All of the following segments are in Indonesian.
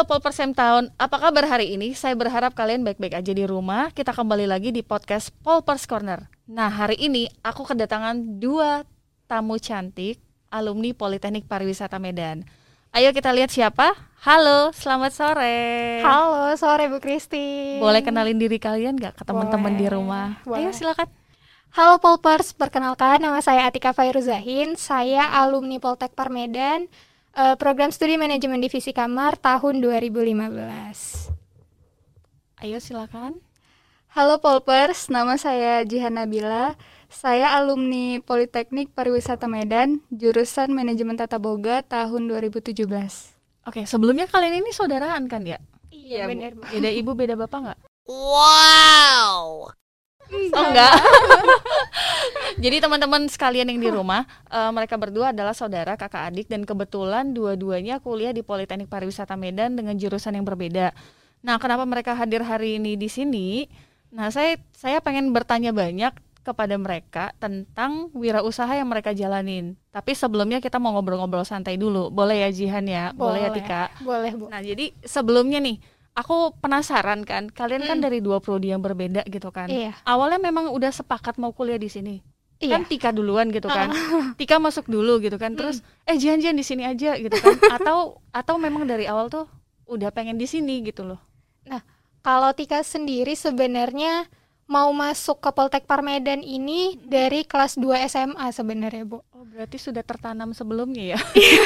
Halo Polper Sam Town, apa kabar hari ini? Saya berharap kalian baik-baik aja di rumah. Kita kembali lagi di podcast Polpers Corner. Nah, hari ini aku kedatangan dua tamu cantik alumni Politeknik Pariwisata Medan. Ayo kita lihat siapa? Halo, selamat sore. Halo, sore Bu Kristi. Boleh kenalin diri kalian nggak ke teman-teman di rumah? boleh. Ayo silakan. Halo Polpers, perkenalkan nama saya Atika Fairuzahin. Saya alumni Poltek Parmedan, eh, program studi manajemen divisi kamar tahun 2015. Ayo silakan. Halo Polpers, nama saya Jihan Nabila. Saya alumni Politeknik Pariwisata Medan, jurusan Manajemen Tata Boga tahun 2017. Oke, sebelumnya kalian ini saudaraan kan ya? Iya, Bu. benar. Beda ibu, beda bapak nggak? Wow. Oh enggak. Jadi teman-teman sekalian yang di rumah, eh, mereka berdua adalah saudara, kakak adik dan kebetulan dua-duanya kuliah di Politeknik Pariwisata Medan dengan jurusan yang berbeda. Nah, kenapa mereka hadir hari ini di sini? Nah, saya saya pengen bertanya banyak kepada mereka tentang wirausaha yang mereka jalanin. Tapi sebelumnya kita mau ngobrol-ngobrol santai dulu. Boleh ya Jihan ya? Boleh, ya Tika? Boleh, Bu. Nah, jadi sebelumnya nih, aku penasaran kan, kalian kan Mm. dari dua prodi yang berbeda gitu kan. Iya. Awalnya memang udah sepakat mau kuliah di sini. Iya. Kan Tika duluan gitu kan. Tika masuk dulu gitu kan. Terus eh janjian di sini aja gitu kan. atau atau memang dari awal tuh udah pengen di sini gitu loh. Kalau Tika sendiri sebenarnya mau masuk ke Poltek Parmedan ini dari kelas 2 SMA sebenarnya, Bu. Oh, berarti sudah tertanam sebelumnya ya.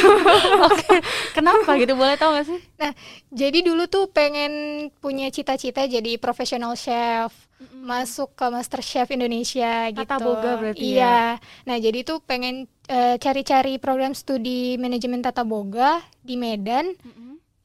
Oke. Kenapa gitu? Boleh tahu gak sih? Jadi dulu tuh pengen punya cita-cita jadi professional chef, masuk ke Master Chef Indonesia gitu. Tata boga berarti ya? Iya. Nah, jadi tuh pengen eh, cari-cari program studi manajemen tata boga di Medan.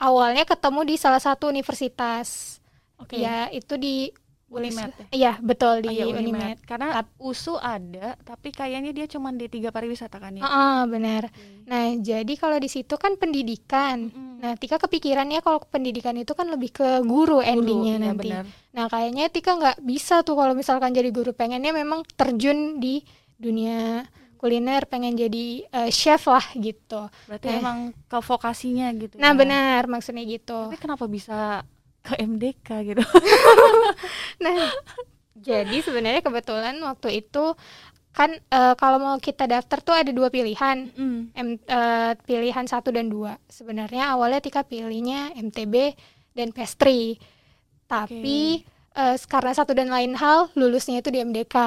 Awalnya ketemu di salah satu universitas. Oke. Ya, itu di Unimed ya? Iya, betul Oh, di iya, Unimed. Karena USU ada, tapi kayaknya dia cuma D3 pariwisata kan ya. Ah, benar. Nah, jadi kalau di situ kan pendidikan. Mm-mm. Nah, Tika kepikirannya kalau pendidikan itu kan lebih ke guru endingnya Guru, iya, nanti. Nah, kayaknya Tika nggak bisa tuh kalau misalkan jadi guru. Pengennya memang terjun di dunia kuliner, pengen jadi eh, chef lah gitu. Berarti Eh. emang ke vokasinya gitu. Nah, ya. benar maksudnya gitu. Tapi kenapa bisa ke MDK gitu? Nah, jadi sebenarnya kebetulan waktu itu kan eh, kalau mau kita daftar tuh ada dua pilihan. Mm. M, eh, pilihan satu dan dua. Sebenarnya awalnya Tika pilihnya MTB dan pastry. Tapi eh, karena satu dan lain hal lulusnya itu di MDK.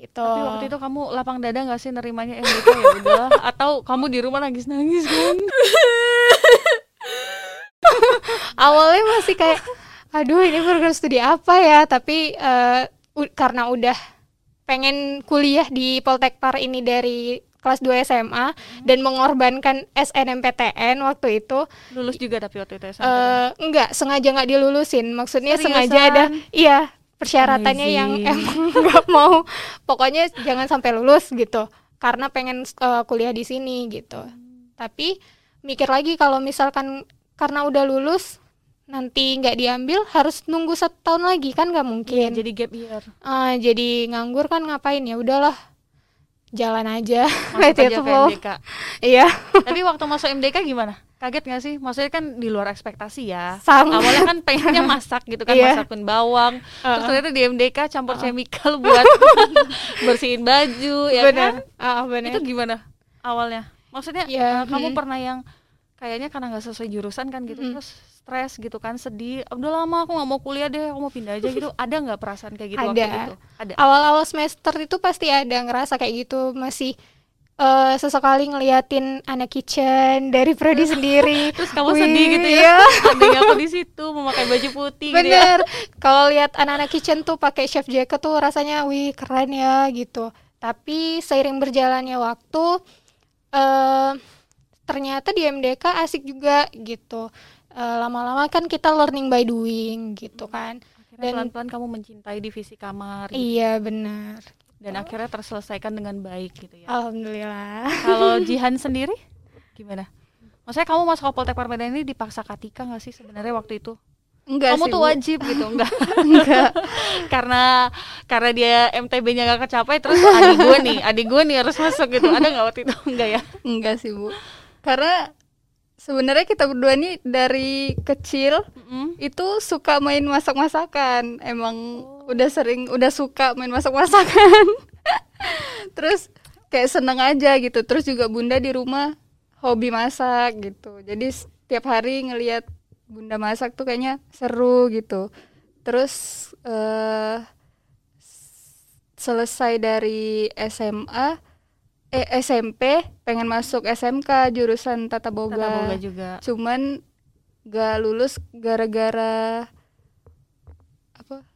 Gitu. Tapi waktu itu kamu lapang dada gak sih nerimanya MDK ya udah atau kamu di rumah nangis-nangis kan? awalnya masih kayak aduh ini program studi apa ya, tapi eh, u- karena udah pengen kuliah di Poltekpar ini dari kelas 2 SMA dan mengorbankan SNMPTN waktu itu Lulus juga tapi waktu itu ya, SMP. eh enggak sengaja nggak dilulusin maksudnya Seriusan? sengaja ada iya persyaratannya yang Amazing. emang nggak mau pokoknya jangan sampai lulus gitu karena pengen eh, kuliah di sini gitu tapi mikir lagi kalau misalkan karena udah lulus nanti nggak diambil harus nunggu satu tahun lagi kan nggak Iya, mungkin jadi gap year. Ah, jadi nganggur kan ngapain ya udahlah jalan aja Masuk Let it aja ke flow. MDK. iya Tapi waktu masuk MDK gimana? Kaget gak sih? Maksudnya kan di luar ekspektasi ya. sama Awalnya kan pengennya masak gitu kan, Iya. masakin bawang. Terus Ah. ternyata di MDK campur chemical buat bersihin baju ya benar kan? ah benar Itu gimana awalnya? Maksudnya Ya, eh, kamu mm. pernah yang kayaknya karena nggak sesuai jurusan kan gitu, Mm. terus stres gitu kan, sedih. Udah lama aku nggak mau kuliah deh, aku mau pindah aja gitu. Ada nggak perasaan kayak gitu waktu Ada. itu? Ada. awal-awal semester itu pasti ada ngerasa kayak gitu masih eh, sesekali ngeliatin anak kitchen dari prodi sendiri Terus kamu Wih, sedih gitu iya. ya? Adanya aku di situ memakai baju putih gitu ya. bener kalau lihat anak-anak kitchen tuh pakai chef jacket tuh rasanya wih keren ya gitu tapi seiring berjalannya waktu eh ternyata di MDK asik juga gitu Eh, lama-lama kan kita learning by doing gitu kan Akhirnya Dan- pelan-pelan kamu mencintai divisi kamar gitu. iya benar dan akhirnya terselesaikan dengan baik gitu ya. alhamdulillah Kalau Jihan sendiri gimana? Maksudnya kamu masuk ke Poltek Parmedan ini dipaksa Katika nggak sih sebenarnya waktu itu? Enggak kamu sih, tuh Bu. wajib gitu enggak? enggak. karena karena dia MTB-nya nggak kecapai terus adik gue nih, adik gue nih harus masuk gitu. Ada nggak waktu itu? Enggak ya? Enggak sih, Bu. Karena sebenarnya kita berdua nih dari kecil Mm-mm. itu suka main masak-masakan. Emang udah sering udah suka main masak-masakan. Terus kayak seneng aja gitu. Terus juga Bunda di rumah hobi masak gitu. Jadi setiap hari ngelihat Bunda masak tuh kayaknya seru gitu. Terus eh selesai dari SMA eh SMP pengen masuk SMK jurusan Tata Boga. Tata boga juga. Cuman gak lulus gara-gara apa?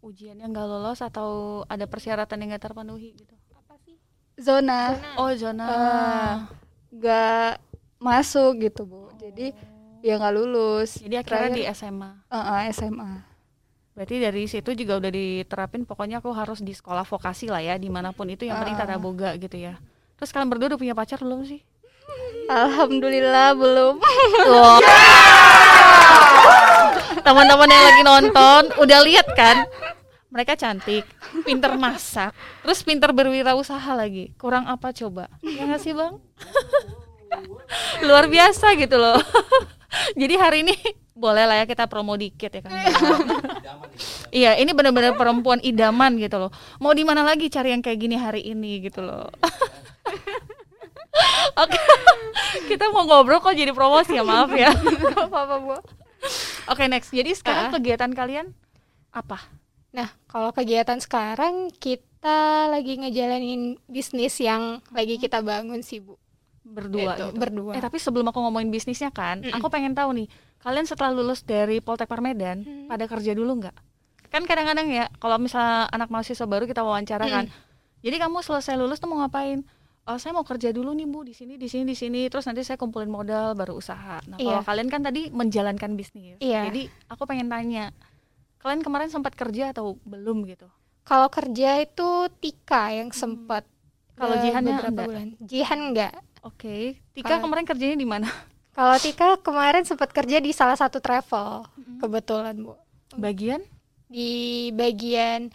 Ujiannya nggak lolos atau ada persyaratan yang nggak terpenuhi gitu. Zona. Oh zona. Ah. Gak masuk gitu, Bu. Jadi ya nggak lulus. Jadi akhirnya di Terakhir, SMA. eh, eh, SMA. Berarti dari situ juga udah diterapin pokoknya aku harus di sekolah vokasi lah ya di mana pun itu yang penting Ah. tata boga gitu ya. Terus kalian berdua udah punya pacar belum sih? Alhamdulillah belum. Teman-teman yang lagi nonton udah lihat kan? Mereka cantik, pinter masak, terus pinter berwirausaha lagi. Kurang apa coba? Ya nggak sih bang? Luar biasa gitu loh. Jadi hari ini boleh lah ya kita promo dikit ya kan? Iya, ini benar-benar perempuan idaman gitu loh. Mau di mana lagi cari yang kayak gini hari ini gitu loh. Oke, kita mau ngobrol kok jadi promosi ya maaf ya. apa-apa bu Oke next, jadi sekarang Ah. kegiatan kalian apa? nah kalau kegiatan sekarang kita lagi ngejalanin bisnis yang lagi kita bangun sih bu Berdua Gitu, gitu. berdua Eh tapi sebelum aku ngomongin bisnisnya kan, aku pengen tahu nih, kalian setelah lulus dari Poltek Parmedan, Hmm. pada kerja dulu nggak? Kan kadang-kadang ya, kalau misalnya anak mahasiswa baru kita wawancara kan, jadi kamu selesai lulus tuh mau ngapain? Oh, saya mau kerja dulu nih bu di sini, di sini, di sini. Terus nanti saya kumpulin modal baru usaha. Nah kalau Iya. kalian kan tadi menjalankan bisnis. Iya. Jadi aku pengen tanya, kalian kemarin sempat kerja atau belum gitu? kalau kerja itu Tika yang sempat Kalau eh, Jihannya beberapa enggak? bulan Jihan enggak Oke, Tika Kalau- kemarin kerjanya di mana? Kalau Tika kemarin sempat kerja di salah satu travel. Kebetulan bu. Bagian? Di bagian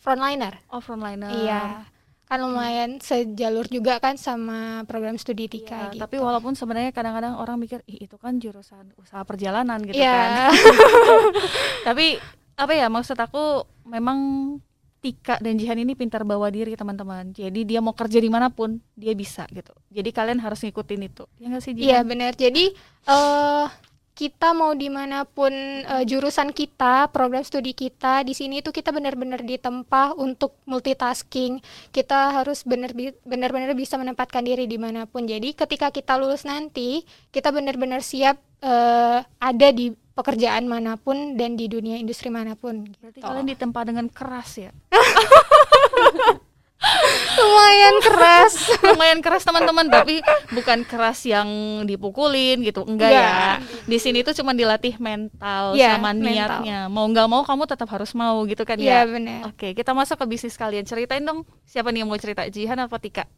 frontliner. Oh frontliner. iya. Kan lumayan sejalur juga kan sama program studi Tika Ya, gitu. Tapi walaupun sebenarnya kadang-kadang orang mikir, ih itu kan jurusan usaha perjalanan gitu Iya. kan. Tapi apa ya maksud aku memang Tika dan Jihan ini pintar bawa diri teman-teman. Jadi dia mau kerja di mana pun dia bisa gitu. Jadi kalian harus ngikutin itu. Ya nggak sih Iya Jihan? benar. Jadi eh kita mau di mana pun eh, jurusan kita, program studi kita di sini itu kita benar-benar ditempa untuk multitasking. Kita harus benar-benar bisa menempatkan diri di mana pun. Jadi ketika kita lulus nanti, kita benar-benar siap eh, ada di pekerjaan mana pun dan di dunia industri mana pun. Berarti gitu. kalian ditempa dengan keras ya. lumayan keras. lumayan keras teman-teman tapi bukan keras yang dipukulin gitu enggak ya Enggak. di sini tuh cuma dilatih mental Iya, sama mental. niatnya mau nggak mau kamu tetap harus mau gitu kan Iya ya benar. oke kita masuk ke bisnis kalian ceritain dong siapa nih yang mau cerita Jihan atau Tika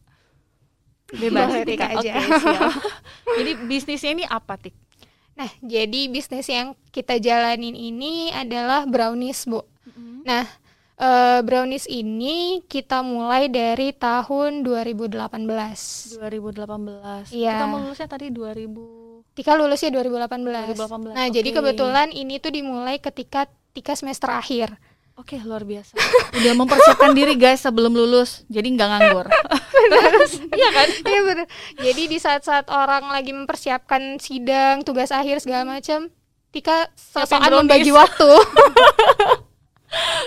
bebas Tika aja. siap. jadi bisnisnya ini apa Tik Nah, jadi bisnis yang kita jalanin ini adalah brownies, Bu. Nah, eh, brownies ini kita mulai dari tahun 2018. 2018 Iya. kita lulusnya tadi 2000 Tika lulusnya 2018. 2018, Nah, jadi oke. kebetulan ini tuh dimulai ketika Tika semester akhir. Oke luar biasa. Udah mempersiapkan diri guys sebelum lulus, jadi nggak nganggur. Iya kan? Iya bener. Jadi di saat-saat orang lagi mempersiapkan sidang, tugas akhir segala macam, Tika sosokan membagi waktu.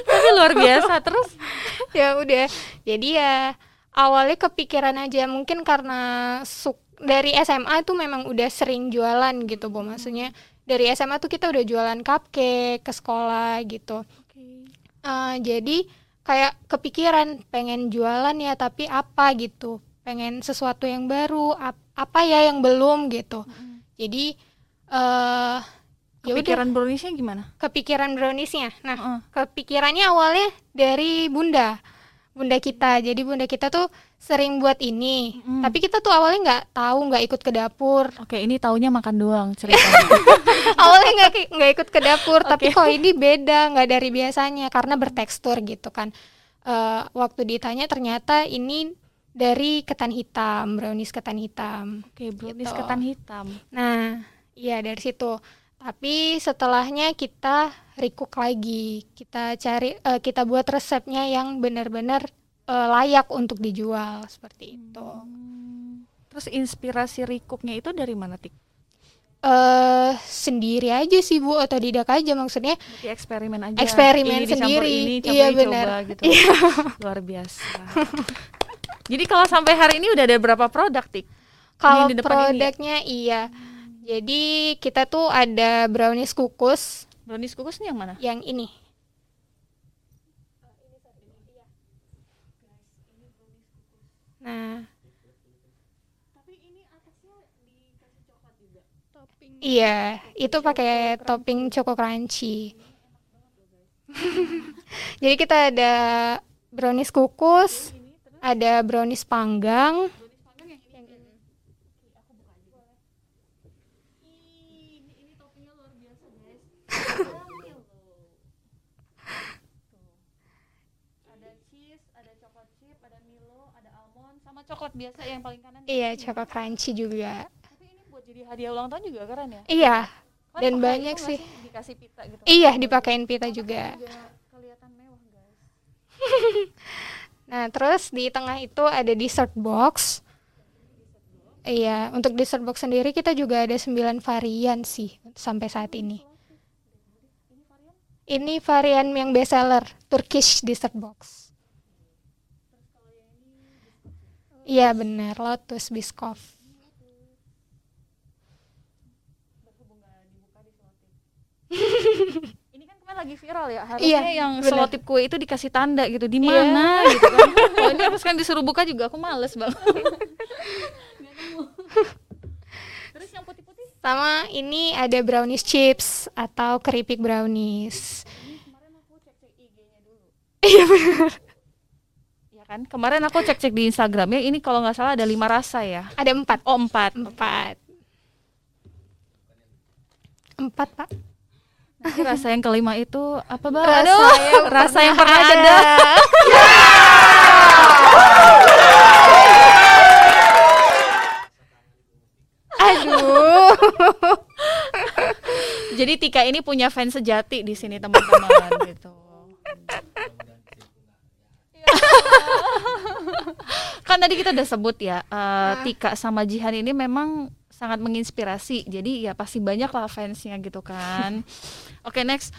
Tapi luar biasa terus. ya udah jadi ya awalnya kepikiran aja mungkin karena suk dari SMA tuh memang udah sering jualan gitu bu maksudnya dari SMA tuh kita udah jualan cupcake ke sekolah gitu Eh, jadi kayak kepikiran pengen jualan ya tapi apa gitu? Pengen sesuatu yang baru ap- apa ya yang belum gitu? Jadi eh ya udah. Pikiran browniesnya gimana? kepikiran browniesnya. Nah Heeh. kepikirannya awalnya dari bunda bunda kita jadi bunda kita tuh sering buat ini Mm. tapi kita tuh awalnya nggak tahu nggak ikut ke dapur Oke, ini taunya makan doang ceritanya. awalnya nggak nggak ikut ke dapur tapi Oke. kok ini beda nggak dari biasanya karena bertekstur gitu kan Eh, waktu ditanya ternyata ini dari ketan hitam, brownies ketan hitam. Oke, brownies Gitu. ketan hitam. Nah, iya dari situ. Tapi setelahnya kita recook lagi. Kita cari eh, kita buat resepnya yang benar-benar eh, layak untuk dijual seperti itu. Hmm. Terus inspirasi recooknya itu dari mana, Tik? eh sendiri aja sih Bu, otodidak aja maksudnya. Berarti eksperimen aja. Eksperimen Ini sendiri. Ini, Iya, benar. gitu. Luar biasa. Jadi kalau sampai hari ini udah ada berapa produk, Tik? Kalau depan ini ya? produknya iya. Jadi kita tuh ada brownies kukus Brownies kukus nih yang mana? yang ini. Nah, Iya, itu pakai topping choco crunchy. Jadi kita ada brownies kukus, ada brownies panggang. Ada cheese, ada coklat chip, ada Milo, ada almond, sama coklat biasa yang paling kanan. Iya, choco crunchy juga. Tapi ini buat jadi hadiah ulang tahun juga keren ya. Iya, Kan Dan banyak itu nggak sih. Dikasih pita gitu. iya dipakein pita juga. Juga kelihatan mewah, guys. Nah, terus di tengah itu ada dessert box. Iya, untuk dessert box sendiri kita juga ada 9 varian sih sampai saat ini. Ini varian yang best seller, Turkish dessert box. Iya benar, Lotus Biscoff. Ini kan kemarin lagi viral ya. Harusnya Iya, yang selotip kue itu dikasih tanda gitu. Di Iya. mana gitu kan. Kalau ini harus kan disuruh buka juga aku males banget. Terus yang putih-putih Sama ini ada brownies chips atau keripik brownies. kemarin aku cek-cek IG-nya dulu. Iya benar. Kan? Kemarin aku cek-cek di Instagramnya ini kalau nggak salah ada lima rasa ya. Ada empat. Oh empat. Empat. Empat, Pak. Nanti rasa yang kelima itu apa bang? Rasa Aduh, yang rasa yang pernah pernah ada. Aduh. Jadi Tika ini punya fans sejati di sini teman-teman gitu. kan tadi kita udah sebut ya eh, Tika sama Jihan ini memang sangat menginspirasi. Jadi ya pasti banyak lah fansnya gitu kan. Oke next.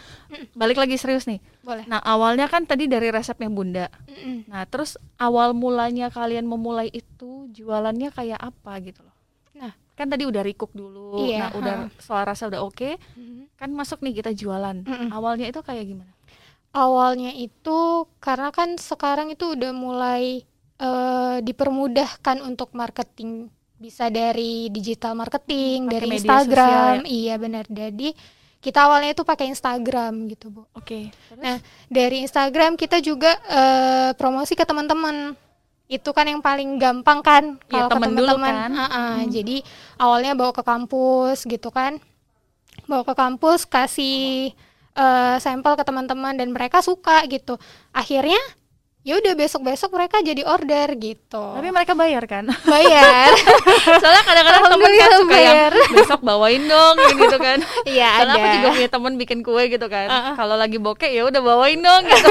Balik lagi serius nih. Boleh. nah awalnya kan tadi dari resepnya bunda. Mm-mm. nah terus awal mulanya kalian memulai itu jualannya kayak apa gitu loh? Nah. kan tadi udah recook dulu. Iya, nah udah soal rasa udah oke. Mhm. kan masuk nih kita jualan. Mm-mm. awalnya itu kayak gimana Awalnya itu karena kan sekarang itu udah mulai eh, dipermudahkan untuk marketing bisa dari digital marketing, Pakai dari Instagram. sosial Iya benar. Jadi kita awalnya itu pakai Instagram gitu, Bu. oke terus Nah, dari Instagram kita juga eh, promosi ke teman-teman. Itu kan yang paling gampang kan Iya, kalau ke temen dulu teman-teman. kan. Ha-ha, Hmm. Jadi awalnya bawa ke kampus gitu kan. Bawa ke kampus kasih eh, sampel ke teman-teman dan mereka suka gitu. Akhirnya ya udah besok-besok mereka jadi order gitu. tapi mereka bayar kan bayar. soalnya kadang-kadang temen kan suka yang bayar. besok bawain dong gitu kan Iya Soalnya ada. aku juga punya temen bikin kue gitu kan Uh-uh. kalau lagi bokeh ya udah bawain dong gitu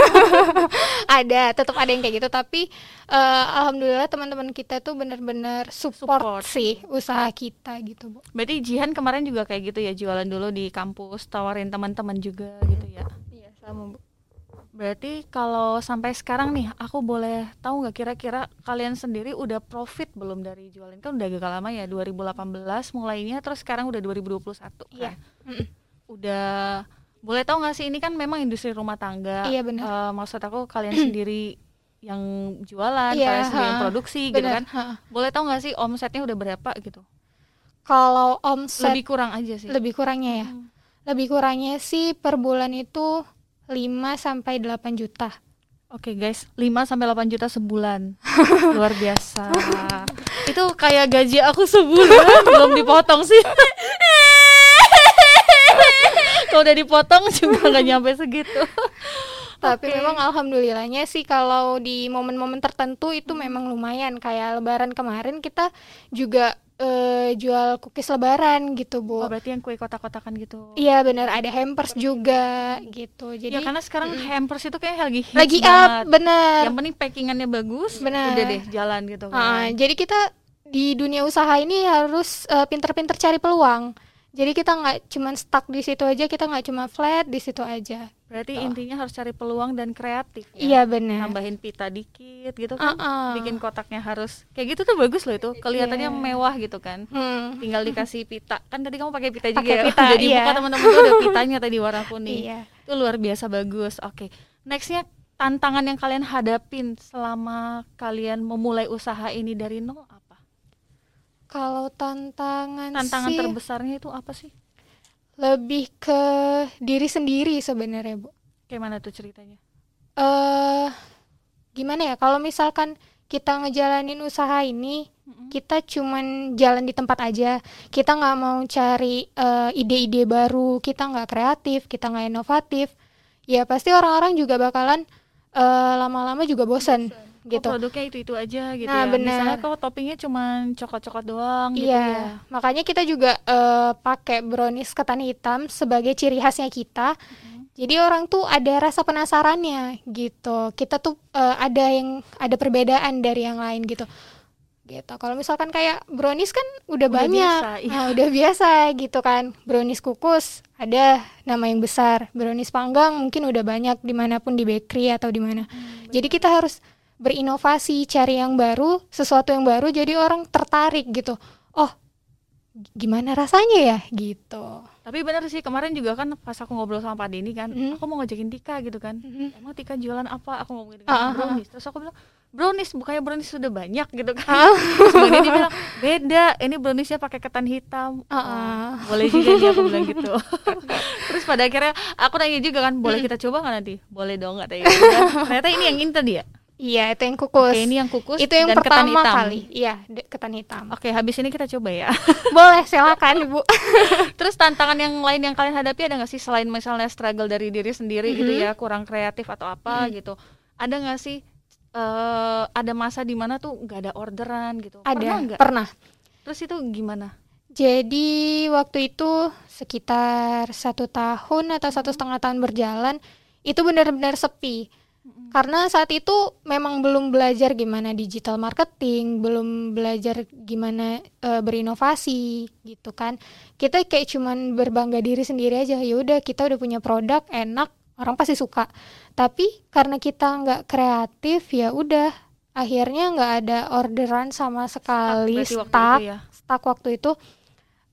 ada tetap ada yang kayak gitu tapi eh, alhamdulillah teman-teman kita tuh benar-benar support, Support. sih usaha kita gitu bu berarti Jihan kemarin juga kayak gitu ya jualan dulu di kampus tawarin teman-teman juga gitu ya iya sama bu berarti kalau sampai sekarang nih aku boleh tahu nggak kira-kira kalian sendiri udah profit belum dari jualan kan udah agak lama ya 2018 mulainya terus sekarang udah 2021 kan Iya. Udah boleh tahu nggak sih ini kan memang industri rumah tangga Iya, benar. Eh, maksud aku kalian sendiri yang jualan Iya, kalian sendiri yang ha. produksi gitu benar kan ha. boleh tahu nggak sih omsetnya udah berapa gitu kalau omset lebih kurang aja sih lebih kurangnya ya Hmm. lebih kurangnya sih per bulan itu 5 sampai 8 juta Oke guys, 5 sampai 8 juta sebulan. Luar biasa. Itu kayak gaji aku sebulan belum dipotong sih. Kalau udah dipotong juga nggak nyampe segitu. Tapi Oke. memang alhamdulillahnya sih kalau di momen-momen tertentu itu memang lumayan kayak lebaran kemarin kita juga eh, jual cookies lebaran gitu, Oh, Bu. berarti yang kue kotak-kotakan gitu. Iya benar ada hampers juga gitu. Jadi ya karena sekarang hampers itu kayak lagi hits lagi up banget. benar. Yang penting packingannya bagus, Benar. udah deh jalan gitu Ah, kan. jadi kita di dunia usaha ini harus eh, pinter-pinter cari peluang. Jadi kita nggak cuman stuck di situ aja, kita nggak cuma flat di situ aja. Berarti intinya harus cari peluang dan kreatif ya. Iya benar. Tambahin pita dikit gitu kan. ah. Bikin kotaknya harus kayak gitu tuh bagus loh itu. Kelihatannya Iya. mewah gitu kan. Hmm. Tinggal dikasih pita. Kan tadi kamu pakai pita juga Pakai ya. pita, Jadi iya. buka teman-teman tuh ada pitanya tadi warna kuning. Iya. Itu luar biasa bagus. Oke. Nextnya tantangan yang kalian hadapin selama kalian memulai usaha ini dari nol apa? Kalau tantangan, Tantangan sih terbesarnya itu apa sih? lebih ke diri sendiri sebenarnya, Bu. Kayak mana tuh ceritanya? Eh gimana ya? Kalau misalkan kita ngejalanin usaha ini, kita cuman jalan di tempat aja. Kita nggak mau cari eh, ide-ide baru, kita nggak kreatif, kita nggak inovatif. Ya pasti orang-orang juga bakalan eh, lama-lama juga bosan gitu. Oh, produknya itu itu aja gitu Nah, ya. benar. Misalnya kok toppingnya cuma coklat-coklat doang gitu Iya, ya. makanya kita juga eh, pakai brownies ketan hitam sebagai ciri khasnya kita. Jadi orang tuh ada rasa penasarannya gitu. Kita tuh eh, ada yang ada perbedaan dari yang lain gitu. Gitu. Kalau misalkan kayak brownies kan udah, Udah banyak, biasa, iya. nah udah biasa gitu kan. Brownies kukus ada nama yang besar. Brownies panggang mungkin udah banyak di mana pun di bakery atau di mana. Hmm, Jadi kita harus berinovasi, cari yang baru, sesuatu yang baru, jadi orang tertarik gitu. Oh, gimana rasanya ya gitu. Tapi benar sih kemarin juga kan pas aku ngobrol sama Pak Denny kan, Mhm. aku mau ngajakin Tika gitu kan. Mhm. Emang Tika jualan apa? Aku ngomongin dengan ah. brownies. Terus aku bilang, brownies bukannya brownies sudah banyak gitu kan. Ah. Terus Bang Denny bilang, beda. Ini browniesnya pakai ketan hitam. Ah. Boleh juga nih aku bilang gitu. Terus pada akhirnya aku nanya juga kan, boleh kita coba nggak nanti? Boleh dong katanya. gitu kan. Ternyata ini yang ini tadi ya. Iya, itu yang kukus. Oke, ini yang kukus itu yang dan ketan pertama hitam. kali. Iya, ketan hitam. Oke, habis ini kita coba ya. Boleh, silakan, Bu. Terus tantangan yang lain yang kalian hadapi ada nggak sih selain misalnya struggle dari diri sendiri gitu Mhm. ya, kurang kreatif atau apa gitu? Ada nggak sih eh ada masa di mana tuh nggak ada orderan gitu? Pernah Ada, nggak? pernah. Terus itu gimana? Jadi waktu itu sekitar satu tahun atau satu setengah tahun berjalan itu benar-benar sepi karena saat itu memang belum belajar gimana digital marketing, belum belajar gimana eh, berinovasi gitu kan. Kita kayak cuman berbangga diri sendiri aja. Ya udah kita udah punya produk enak, orang pasti suka. Tapi karena kita nggak kreatif ya udah akhirnya nggak ada orderan sama sekali waktu stuck itu ya. stuck waktu itu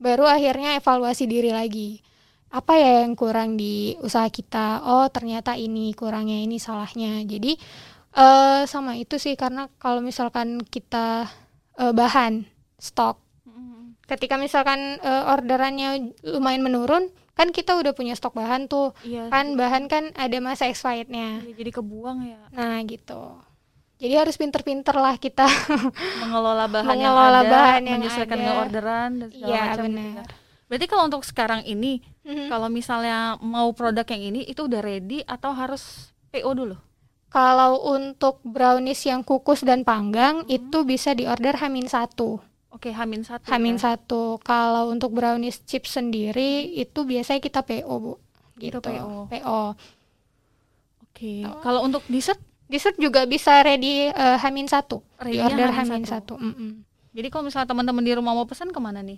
baru akhirnya evaluasi diri lagi apa ya yang kurang di usaha kita oh ternyata ini kurangnya ini salahnya jadi eh sama itu sih karena kalau misalkan kita eh, bahan stok Mm-mm. ketika misalkan eh, orderannya lumayan menurun kan kita udah punya stok bahan tuh Iya. kan bahan kan ada masa expirednya Iya, jadi kebuang ya. nah gitu jadi harus pinter-pinter lah kita Mengelola bahan Mengelola yang ada, bahan yang menyesuaikan ada. dengan orderan dan segala Iya, macam gitu benar. ya. Berarti kalau untuk sekarang ini, Mhm. kalau misalnya mau produk yang ini itu udah ready atau harus PO dulu? Kalau untuk brownies yang kukus dan panggang itu bisa diorder Hamin satu. Oke, Hamin satu. Hamin ya. satu. Kalau untuk brownies chips sendiri itu biasanya kita PO bu. Itu Gitu. PO. PO. Oke. Kalau untuk dessert Dessert juga bisa ready eh, Hamin satu. Diorder Hamin satu. satu. Mm-mm. Jadi kalau misalnya teman-teman di rumah mau pesan ke mana nih?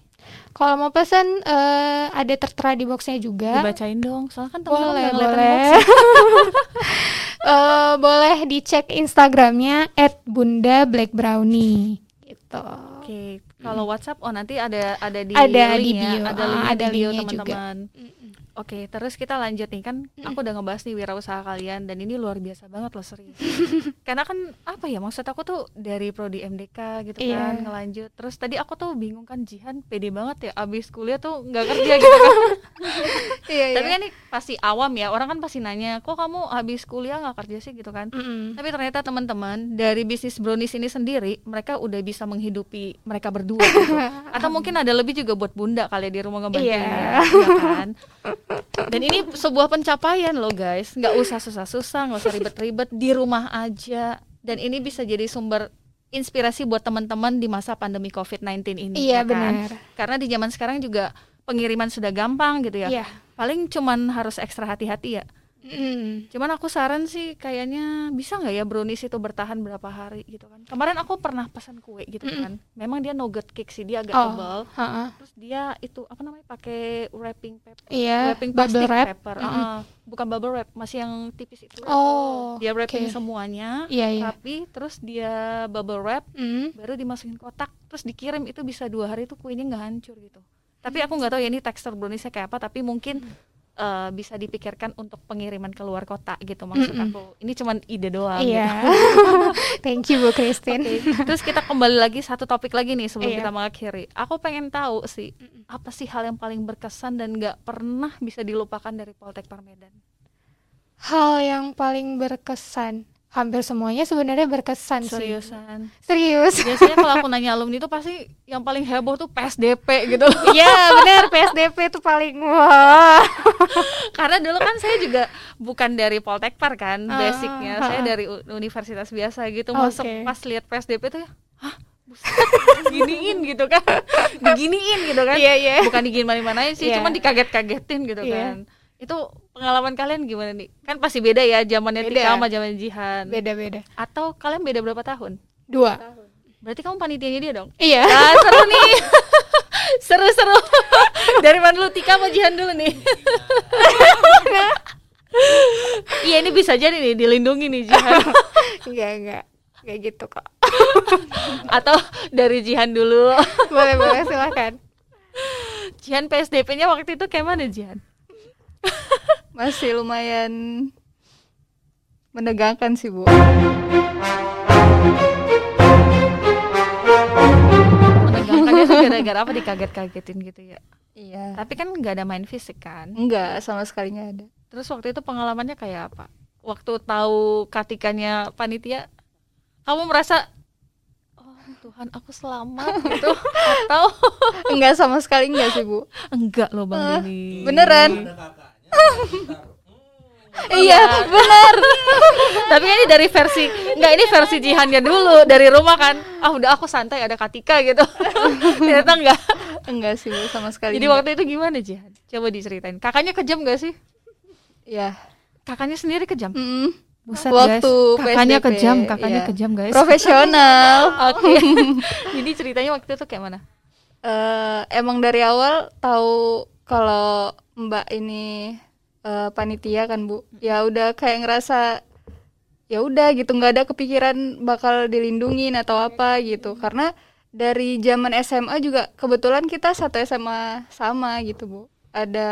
Kalau mau pesan eh, ada tertera di boxnya juga. Dibacain dong. Soalnya kan teman-teman Boleh, boleh. box. Eh, boleh dicek Instagramnya @bunda black brownie. Gitu. Oke. Kalau WhatsApp, oh nanti ada ada di Ada link di ya. bio. Ada Ah, link ada di bio teman-teman. Oke, terus kita lanjut nih kan. Aku udah ngebahas nih wirausaha kalian dan ini luar biasa banget loh serius. Karena kan apa ya maksud aku tuh dari prodi MDK gitu Iya. kan ngelanjut. Terus tadi aku tuh bingung kan Jihan pede banget ya abis kuliah tuh nggak kerja gitu kan. Iya, Tapi kan ini pasti awam ya orang kan pasti nanya kok kamu habis kuliah nggak kerja sih gitu kan. Mm-mm. Tapi ternyata teman-teman dari bisnis brownies ini sendiri mereka udah bisa menghidupi mereka berdua gitu. Atau mungkin ada lebih juga buat bunda kali ya di rumah ngebantuin Iya. ya, iya kan. Dan ini sebuah pencapaian loh guys, nggak usah susah-susah, nggak usah ribet-ribet di rumah aja. Dan ini bisa jadi sumber inspirasi buat teman-teman di masa pandemi COVID-19 ini. Iya ya kan? benar. Karena di zaman sekarang juga pengiriman sudah gampang gitu ya. Iya. Paling cuman harus ekstra hati-hati ya. Mm. Cuman aku saran sih kayaknya bisa nggak ya brownies itu bertahan berapa hari gitu kan. Kemarin aku pernah pesan kue gitu Mm-mm. kan. Memang dia nugget cake sih, dia agak Oh. tebal. Ha-ha. Terus dia itu apa namanya pakai wrapping paper. Iya. wrapping Bubble plastic wrap. paper. Mm-mm. Ah, bukan bubble wrap, masih yang tipis itu. Oh. Dia wrapping oke. semuanya, Iya iya. tapi terus dia bubble wrap, Mm. baru dimasukin kotak, terus dikirim itu bisa dua hari itu kuenya nggak hancur gitu. Tapi aku nggak tahu ya ini tekstur browniesnya kayak apa, tapi mungkin eh, bisa dipikirkan untuk pengiriman ke luar kota gitu maksud Mm-mm. aku. Ini cuman ide doang. Iya. Thank you Bu Gitu. Christine. Oke, Terus kita kembali lagi satu topik lagi nih sebelum Iya. kita mengakhiri. Aku pengen tahu sih apa sih hal yang paling berkesan dan nggak pernah bisa dilupakan dari Poltek Parmedan. Hal yang paling berkesan, hampir semuanya sebenarnya berkesan sih. Seriusan. Serius. Biasanya kalau aku nanya alumni itu pasti yang paling heboh tuh PSDP gitu. Iya benar PSDP itu paling wah. Karena dulu kan saya juga bukan dari Poltekpar kan, Ah, basicnya saya ah. dari universitas biasa gitu. Masuk pas lihat PSDP tuh ya, hah, giniin gitu kan, diginiin gitu kan. Iya iya. Bukan digimana-manain sih, Iya. cuman dikaget-kagetin gitu Iya. kan. Itu pengalaman kalian gimana nih? Kan pasti beda ya zamannya Beda. Tika sama zaman Jihan. Beda-beda. Atau kalian beda berapa tahun? Dua. Berarti kamu panitianya dia dong? Iya. Ah, seru nih. Seru-seru. Dari mana dulu Tika sama Jihan dulu nih? Iya ini bisa jadi nih dilindungi nih Jihan Enggak enggak. Kayak gitu kok. atau dari Jihan dulu. boleh boleh silakan. Jihan PSDP-nya waktu itu kayak mana Jihan? Masih lumayan menegangkan sih, Bu. Menegangkannya tuh gara-gara apa dikaget-kagetin gitu ya. Iya. Tapi kan nggak ada main fisik kan. Enggak, sama sekali nggak ada. Terus waktu itu pengalamannya kayak apa? Waktu tahu katikannya panitia, kamu merasa oh Tuhan aku selamat gitu atau Enggak sama sekali enggak sih, Bu. enggak loh Bang Dini. Beneran. Iya, benar. Tapi kan ini dari versi enggak ini versi Jihannya dulu dari rumah kan. Ah, udah aku santai ada Katika gitu. Ternyata enggak. Enggak sih, sama sekali. Jadi enggak. waktu itu gimana Jihan? Coba diceritain. Kakaknya kejam gak sih? Iya. Kakaknya sendiri kejam. Mm, Buset Waktu guys. Kakaknya PSBB, kejam, kakaknya iya. kejam guys. profesional. Oke. Jadi ceritanya waktu itu kayak mana? Eh, emang dari awal tahu kalau Mbak ini eh, panitia kan, Bu. Ya udah kayak ngerasa ya udah gitu nggak ada kepikiran bakal dilindungin atau apa gitu. Karena dari zaman SMA juga kebetulan kita satu SMA sama gitu, Bu. Ada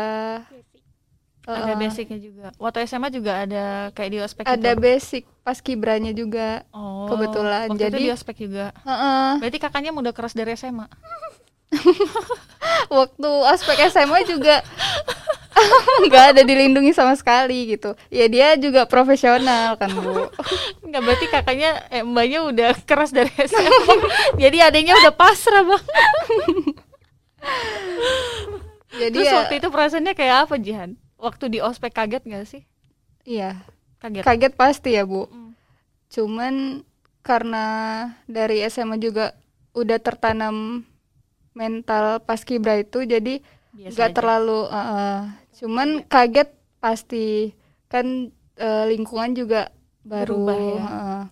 ada eh, basicnya juga. Waktu SMA juga ada kayak di ospek ada gitu. basic pas kibranya juga. Oh, kebetulan. Waktu Jadi- itu di ospek juga. Heeh. Berarti kakaknya udah keras dari SMA. waktu aspek SMA juga nggak ada dilindungi sama sekali gitu ya dia juga profesional kan bu Enggak berarti kakaknya eh, mbaknya udah keras dari SMA. Jadi adanya udah pasrah, Bang. jadi Terus ya waktu itu perasaannya kayak apa, Jihan? Waktu di ospek kaget gak sih? iya Kaget. kaget pasti ya bu Mm. cuman karena dari SMA juga udah tertanam mental paskibra itu jadi nggak terlalu uh, uh, cuman kaget pasti kan uh, lingkungan juga baru Berubah ya. uh.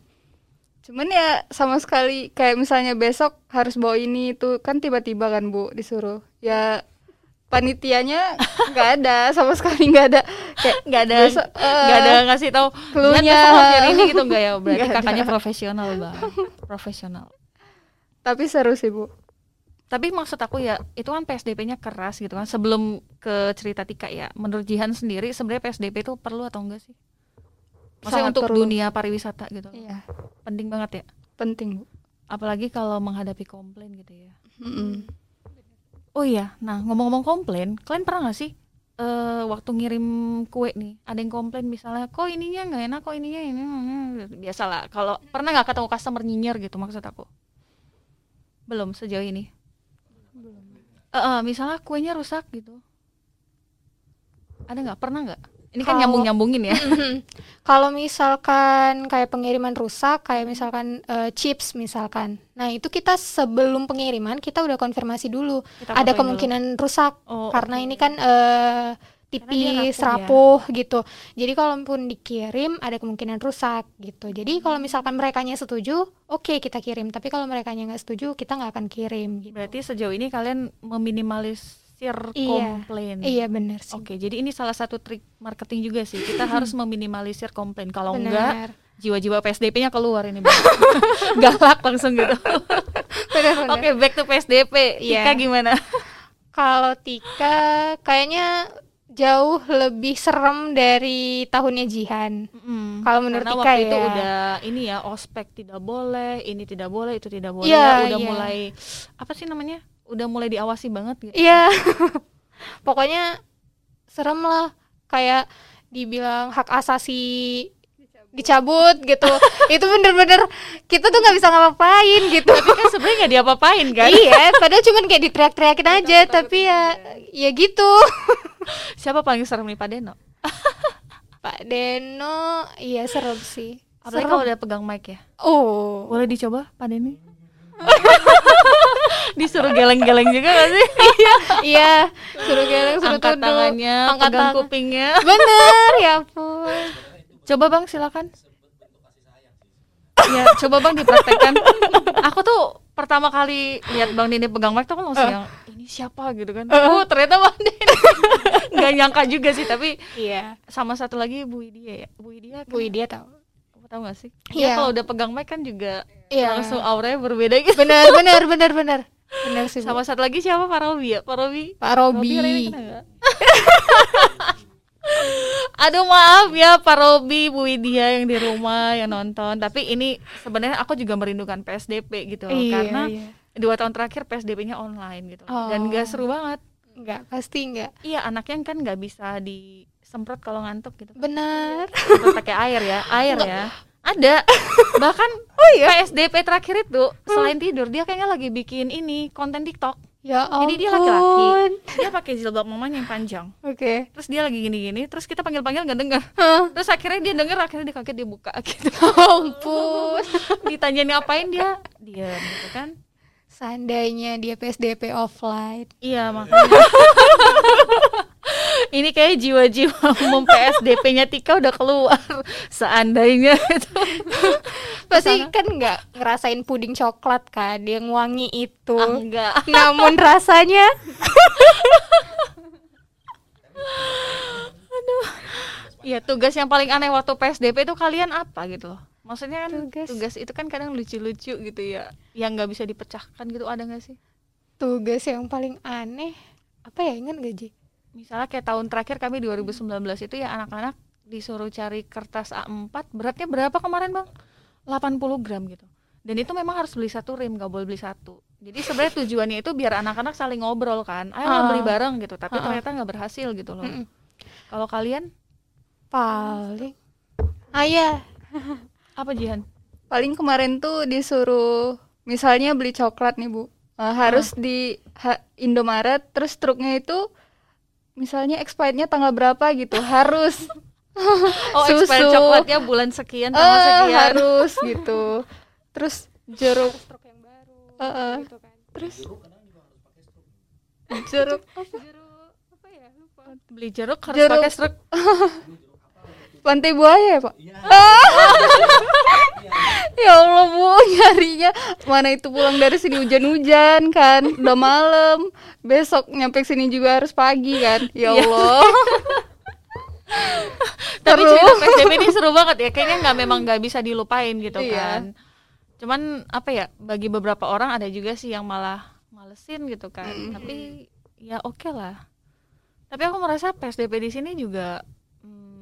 cuman ya sama sekali kayak misalnya besok harus bawa ini itu kan tiba-tiba kan bu disuruh ya panitianya nggak ada sama sekali nggak ada kayak nggak ada uh, nggak ada ngasih tahu clue-nya. "Jihan, besok harus nyari ini gitu enggak ya berarti Nggak ada. kakaknya profesional bang profesional tapi seru sih bu tapi maksud aku ya itu kan PSDP-nya keras gitu kan. Sebelum ke cerita Tika ya menurut Jihan sendiri sebenarnya PSDP itu perlu atau enggak sih? Maksudnya Sangat untuk perlu. dunia pariwisata gitu. Iya. Penting banget ya? Penting bu. Apalagi kalau menghadapi komplain gitu ya. Mm-mm. oh iya nah ngomong-ngomong komplain kalian pernah nggak sih eh waktu ngirim kue nih ada yang komplain misalnya kok ininya nggak enak kok ininya ini biasalah kalau pernah nggak ketemu customer nyinyir gitu maksud aku? Belum sejauh ini belum misalnya kuenya rusak gitu Ada nggak? Pernah nggak? Ini kan Kalau- nyambung-nyambungin ya. Kalau misalkan kayak pengiriman rusak, kayak misalkan eh, chips misalkan. Nah, itu kita sebelum pengiriman kita udah konfirmasi dulu. Kita Ada kemungkinan rusak Oh, karena oke. ini kan dia tipis, rapuh rapuh gitu. Jadi kalaupun dikirim ada kemungkinan rusak gitu. Jadi kalau misalkan mereka setuju, oke kita kirim. Tapi kalau mereka nggak setuju, kita nggak akan kirim. Gitu. Berarti sejauh ini kalian meminimalisir Iya. komplain. Iya benar sih. Oke, jadi ini salah satu trik marketing juga sih. Kita harus meminimalisir komplain. Kalau enggak, jiwa-jiwa PSDP-nya keluar ini. Galak langsung gitu. Oke, back to PSDP. Iya. Tika gimana? Kalau Tika kayaknya jauh lebih serem dari tahunnya Jihan. Kalau menurut Karena Tika waktu itu ya. udah ini ya ospek tidak boleh, ini tidak boleh, itu tidak boleh. Iya, udah iya. mulai apa sih namanya? Udah mulai diawasi banget gitu. Iya. Pokoknya serem lah kayak dibilang hak asasi dicabut gitu. itu bener-bener kita tuh nggak bisa ngapain gitu. Tapi kan sebenarnya nggak diapa-apain kan? iya, padahal cuman kayak diteriak-teriakin aja, tapi ya ya gitu. Siapa paling serem nih Pak Deno? Pak Deno, iya serem sih. Apalagi kalau udah pegang mic ya. Oh, Boleh dicoba Pak Deni? Disuruh geleng-geleng juga gak sih? iya, suruh geleng, suruh Angkat duduk, tangannya, angkat pegang tangan. kupingnya. Bener, ya ampun. Coba bang, silakan. Ya, coba bang dipraktekkan. Aku tuh pertama kali lihat bang Dini pegang mic tuh kan langsung yang ini siapa gitu kan. Oh ternyata bang Dini. Gak nyangka juga sih, tapi Iya, sama satu lagi Bu Widya ya. Bu Widya, kan, Bu Widya tahu. Kamu tahu gak sih? Iya. Ya kalau udah pegang mic kan juga Iya. langsung auranya berbeda gitu. Bener, bener, bener, bener. Bener sih, Bu. Sama satu lagi siapa Pak Robi ya? Pak Robi. Pak Robi. Robi Aduh maaf ya Pak Robi, Bu Widya yang di rumah yang nonton. Tapi ini sebenarnya aku juga merindukan PSDP gitu loh, Iya, karena iya. dua tahun terakhir PSDP-nya online gitu Oh. dan gak seru banget. Enggak, pasti enggak. Iya anaknya kan nggak bisa disemprot kalau ngantuk gitu. Benar. Pakai air ya, air ya. Ada. Bahkan Oh iya. PSDP terakhir itu selain tidur dia kayaknya lagi bikin ini konten TikTok. Ya ampun. Jadi dia laki-laki. Dia pakai jilbab mamanya yang panjang. Oke. terus dia lagi gini-gini terus kita panggil-panggil nggak dengar Hah, terus akhirnya dia denger akhirnya dia kaget dia buka gitu ampun. ditanyain ngapain dia diam gitu kan Seandainya dia PSDP offline. iya makanya ini kayak jiwa-jiwa umum PSDP-nya Tika udah keluar seandainya itu. Pasti kan nggak ngerasain puding coklat kan, yang wangi itu. ah, enggak Namun rasanya. Iya tugas yang paling aneh waktu PSDP itu kalian apa gitu loh? Maksudnya kan Tugas. tugas, itu kan kadang lucu-lucu gitu ya yang nggak bisa dipecahkan gitu ada nggak sih? Tugas yang paling aneh. Apa ya ingat gak Ji? Misalnya kayak tahun terakhir kami 2019 itu ya anak-anak disuruh cari kertas A4 beratnya berapa kemarin bang? 80 gram gitu. Dan itu memang harus beli satu rim gak boleh beli satu. Jadi sebenarnya tujuannya itu biar anak-anak saling ngobrol kan. Ayo Ah. beli bareng gitu tapi Ah. ternyata nggak berhasil gitu loh. Mm-mm. kalau kalian? Paling. Ah iya, apa Jihan? Paling kemarin tuh disuruh misalnya beli coklat nih Bu. Eh, harus di ha- Indomaret terus truknya itu misalnya expirednya tanggal berapa gitu. Harus oh Susu. expired coklatnya bulan sekian tanggal sekian harus gitu. Terus jeruk stroke yang baru eh, eh. gitu kan. terus jeruk apa? Apa ya? Lupa. beli jeruk harus Jeruk. pakai struk Lantai buaya ya, Pak? ya Allah, Bu, nyarinya mana itu pulang dari sini hujan-hujan kan, udah malam. Besok nyampe sini juga harus pagi kan. Ya Iya. Allah. tapi cerita PSDP ini seru banget ya kayaknya nggak memang nggak bisa dilupain gitu Iya. kan cuman apa ya bagi beberapa orang ada juga sih yang malah malesin gitu kan tapi ya oke lah tapi aku merasa PSDP di sini juga mm,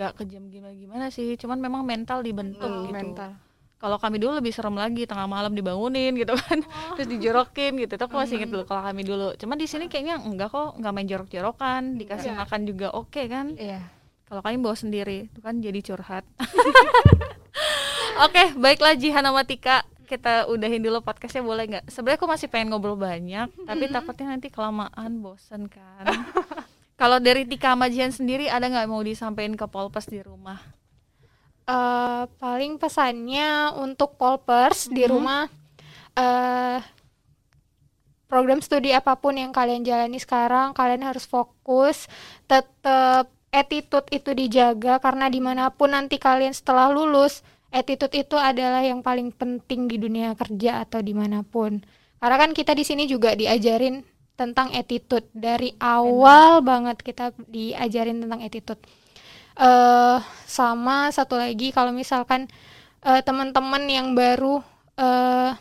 nggak kejam gimana gimana sih. Cuman memang mental dibentuk Hmm, gitu. mental. kalau kami dulu lebih serem lagi tengah malam dibangunin gitu kan. Terus dijorokin gitu. Itu aku masih inget dulu kalau kami dulu. Cuman di sini kayaknya enggak kok nggak main jorok-jorokan. Dikasih Iya. makan juga oke kan. Iya. kalau kalian bawa sendiri itu kan jadi curhat. Oke baiklah Jihan sama Tika kita udahin dulu podcastnya boleh nggak? Sebenarnya aku masih pengen ngobrol banyak tapi takutnya nanti kelamaan bosen kan Kalau dari Tika Majian sendiri ada nggak mau disampaikan ke polpes di rumah? Uh, paling pesannya untuk polpers di Mhm. rumah uh, program studi apa pun yang kalian jalani sekarang kalian harus fokus tetap attitude itu dijaga karena di mana pun nanti kalian setelah lulus attitude itu adalah yang paling penting di dunia kerja atau di mana pun karena kan kita di sini juga diajarin tentang attitude. Dari awal banget kita diajarin tentang attitude. Eh sama satu lagi kalau misalkan eh, teman-teman yang baru eh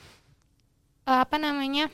eh, apa namanya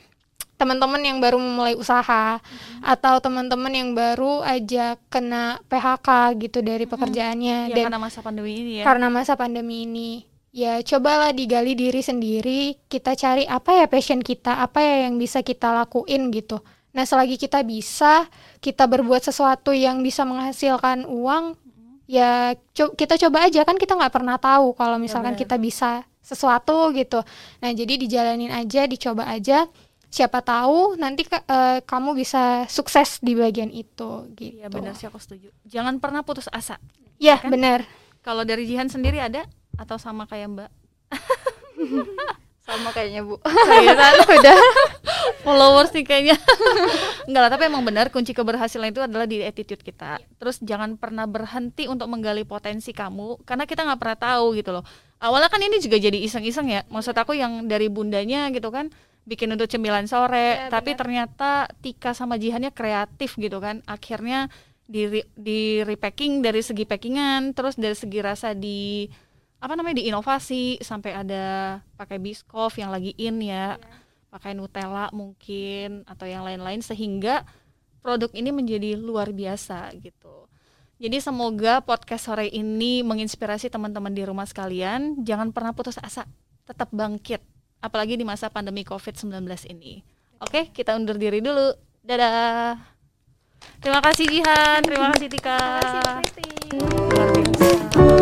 teman-teman yang baru memulai usaha atau teman-teman yang baru aja kena PHK gitu dari pekerjaannya Ya dan karena masa pandemi ini ya. karena masa pandemi ini. Ya cobalah digali diri sendiri kita cari apa ya passion kita apa ya yang bisa kita lakuin gitu nah selagi kita bisa kita berbuat sesuatu yang bisa menghasilkan uang ya co- kita coba aja kan kita nggak pernah tahu kalau misalkan benar. kita bisa sesuatu gitu nah jadi dijalanin aja dicoba aja siapa tahu nanti ka- eh, kamu bisa sukses di bagian itu gitu Iya benar sih aku setuju. Jangan pernah putus asa. ya kan? benar Kalau dari Jihan sendiri ada atau sama kayak Mbak? sama kayaknya bu Seriusan udah followers nih kayaknya. Enggak lah, tapi emang benar kunci keberhasilan itu adalah di attitude kita. Terus jangan pernah berhenti untuk menggali potensi kamu karena kita nggak pernah tahu gitu loh. Awalnya kan ini juga jadi iseng-iseng ya. Maksud aku yang dari bundanya gitu kan bikin untuk cemilan sore, Ya, tapi benar. ternyata Tika sama Jihannya kreatif gitu kan. Akhirnya di di repacking dari segi packingan, terus dari segi rasa di apa namanya diinovasi sampai ada pakai biskof yang lagi in ya pakai Nutella mungkin atau yang lain-lain sehingga produk ini menjadi luar biasa gitu. Jadi semoga podcast sore ini menginspirasi teman-teman di rumah sekalian. Jangan pernah putus asa, tetap bangkit. Apalagi di masa pandemi COVID-19 ini. Oke, kita undur diri dulu. Dadah. Terima kasih Jihan, terima kasih Tika. Terima kasih, Kristi.